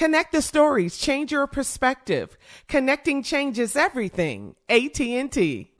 Connect the stories, change your perspective. Connecting changes everything. AT&T.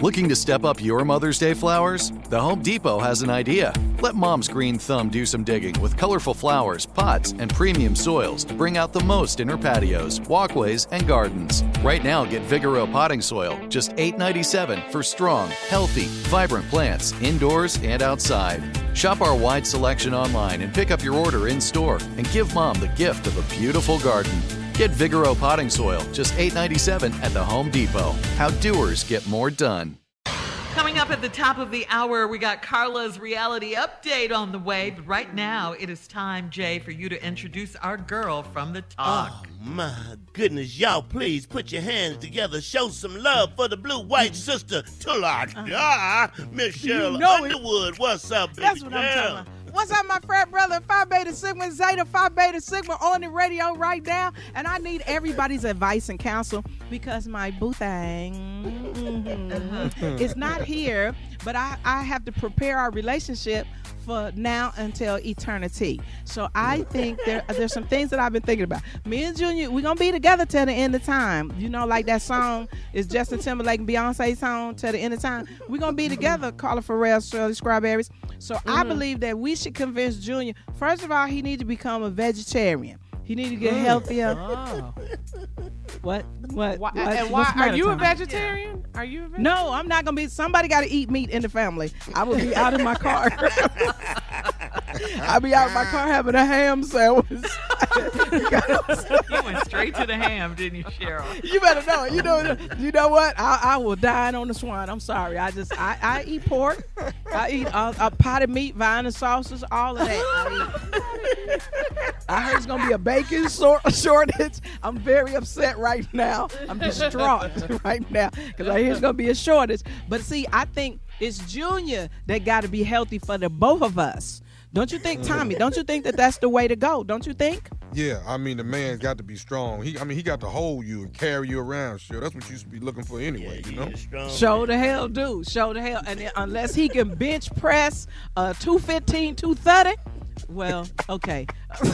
Looking to step up your Mother's Day flowers? The Home Depot has an idea. Let mom's green thumb do some digging with colorful flowers, pots, and premium soils to bring out the most in her patios, walkways, and gardens. Right now, get Vigoro potting soil, just $8.97 for strong, healthy, vibrant plants indoors and outside. Shop our wide selection online and pick up your order in store and give mom the gift of a beautiful garden. Get Vigoro potting soil, just $8.97 at the Home Depot. How doers get more done. Coming up at the top of the hour, we got Carla's reality update on the way. But right now, it is time, Jay, for you to introduce our girl from the talk. Oh, my goodness. Y'all, please put your hands together. Show some love for the blue white sister till I uh-huh. die. Miss Sheryl know it. Underwood. What's up, baby That's what I'm talking about. What's up, my frat brother? Phi Beta Sigma Zeta Phi Beta Sigma on the radio right now, and I need everybody's advice and counsel because my boo thing mhm, is not here, but I, I have to prepare our relationship for now until eternity. So I think there there's some things that I've been thinking about. Me and Junior, we're gonna be together till the end of time. You know, like that song is Justin Timberlake and Beyonce song till the end of time. We're gonna be together, Carla Ferrell, Shirley Strawberries. So I believe that we should convince Junior. First of all, he needs to become a vegetarian. He need to get healthier. What? What? Why, what- and why, the are matter, you a Tommy? vegetarian? Are you a vegetarian? No, I'm not gonna be. Somebody got to eat meat in the family. I will be out in my car. I'll be out in my car having a ham sandwich. You went straight to the ham, didn't you, Sheryl? you better know. You know. You know what? I, I will dine on the swine. I'm sorry. I just I, I eat pork. I eat uh, a pot of meat, vine and sauces, all of that. I. I heard it's gonna be a bacon sor- shortage. I'm very upset right now. I'm distraught right now because I hear it's gonna be a shortage. But see, I think it's Junior that got to be healthy for the both of us. Don't you think, Tommy? Don't you think that that's the way to go? Don't you think? Yeah, I mean the man's got to be strong. He, I mean, he got to hold you and carry you around. Sure, that's what you should be looking for anyway. you know. Show the hell do. Show the hell. And then unless he can bench press uh 215, 230, well, okay.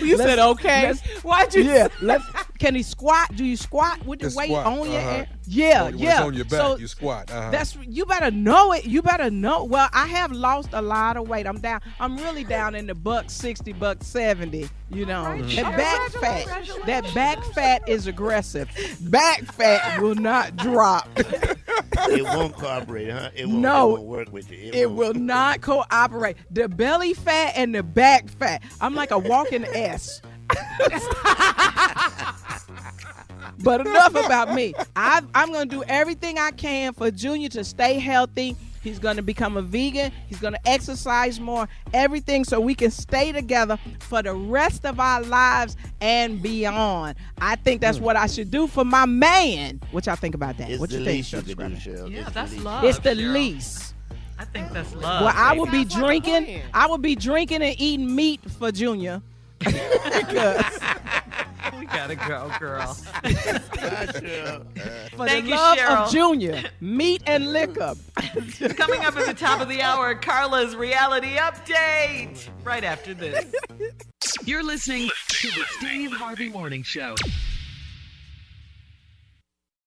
You Let's- said okay. Why'd you? Yeah, let's can he squat? Do you squat with the Just weight squat, on your uh-huh. air? Yeah, When it's yeah. on your back, so you squat. Uh-huh. that's you better know it. You better know. Well, I have lost a lot of weight. I'm down. I'm really down in the buck sixty, buck seventy. You know, that back fat. That back fat is aggressive. Back fat will not drop. it won't cooperate, huh? It won't, No. it won't work with you. It won't. will not cooperate. The belly fat and the back fat. I'm like a walking S. but enough about me. I, I'm going to do everything I can for Junior to stay healthy. He's going to become a vegan. He's going to exercise more, everything so we can stay together for the rest of our lives and beyond. I think that's what I should do for my man. What y'all think about that? Hmm. It's what the you think, least you Shirley do, Sheryl. Yeah, It's that's the least. love. It's the Sheryl. least. I think that's love. Well, I baby. would be Sounds like drinking. I would be drinking and eating meat for Junior. we gotta go, girl. Bye, Sheryl. For Thank the you, love Sheryl. of Junior, meat and liquor. Coming up at the top of the hour, Carla's reality update. Right after this. You're listening to the Steve Harvey Morning Show.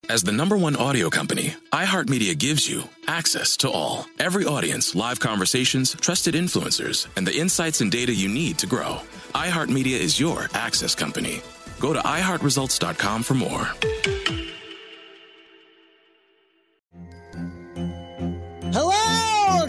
As the number one audio company, iHeartMedia gives you access to all. Every audience, live conversations, trusted influencers, and the insights and data you need to grow. iHeartMedia is your access company. Go to iHeartResults.com for more.